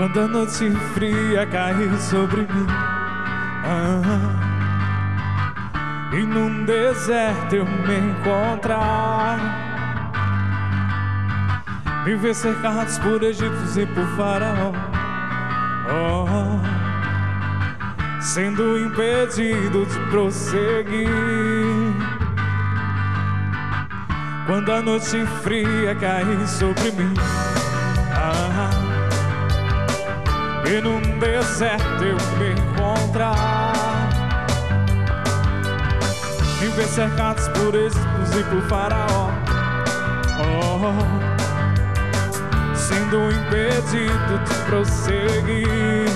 Quando a noite fria cair sobre mim. Ah, E num deserto eu me encontrar. Me ver cercados por egípcios e por faraó. Oh, Sendo impedido de prosseguir. Quando a noite fria cair sobre mim e num deserto eu me encontrar. Me ver cercados por egípcios e por faraó. Oh, Sendo impedido de prosseguir.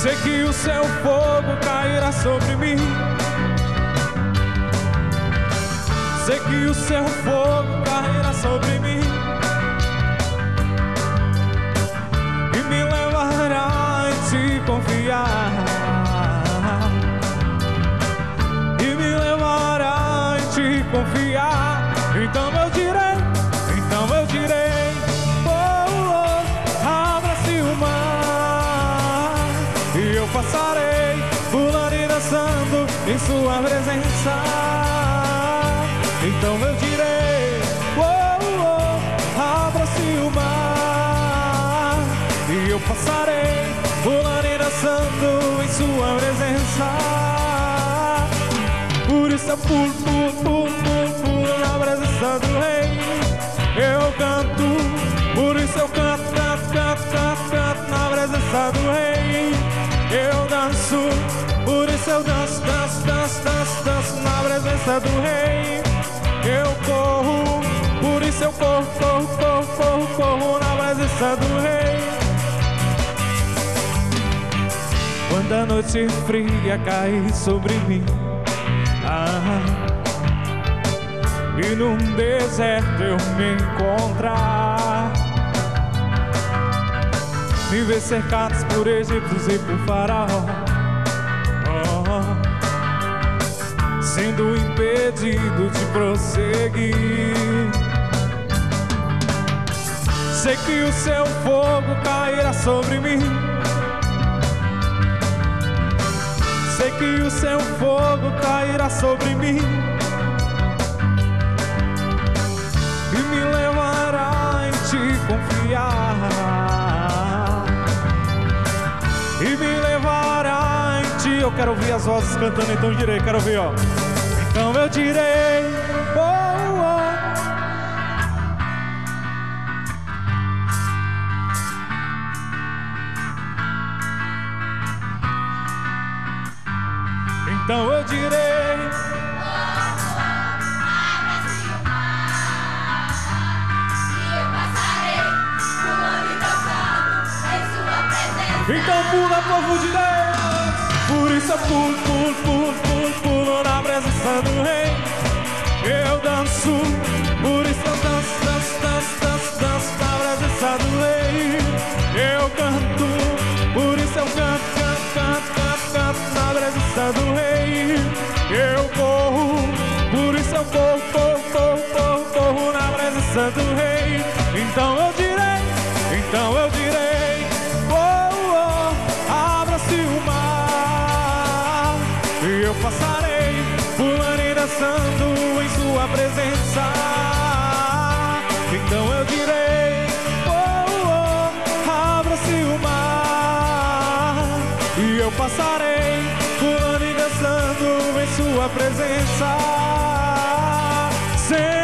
Sei que o seu fogo cairá sobre mim. Sei que o seu fogo cairá sobre mim confiar e me levará em te confiar. Então eu direi, então eu direi, oh, oh abra-se o mar e eu passarei pulando e dançando em sua presença. Então eu direi, oh, oh abra-se o mar e eu passarei Por isso eu pulo, pulo, pulo, pulo, pulo na presença do rei. Eu canto, por isso eu canto, canto, canto, canto, canto na presença do rei. Eu danço, por isso eu danço, danço, danço, danço, danço na presença do rei. Eu corro, por isso eu corro, corro, corro, corro, corro na presença do rei. Quando a noite fria cai sobre mim. Ah, E num deserto eu me encontrar. Me ver cercados por egípcios e por faraó. Oh, Sendo impedido de prosseguir. Sei que o seu fogo cairá sobre mim sei que o seu fogo cairá sobre mim e me levará em te confiar e me levará em ti. Eu quero ouvir as vozes cantando, então direi, quero ouvir, ó. Então eu direi, Então eu direi. Então pula povo de Deus Por isso eu pulo, pulo, pulo, pulo, pulo na presença do rei Eu danço, por isso eu danço, danço, danço, danço, danço na presença do rei Eu canto, por isso eu canto, canto, canto, canto, canto na presença do rei Eu corro, por isso eu corro, corro, corro, corro, corro na presença do rei Então eu direi, então eu direi abra-se o mar e eu passarei pulando e dançando em sua presença. Então eu direi: oh, oh, abra-se o mar e eu passarei sua presença. Sem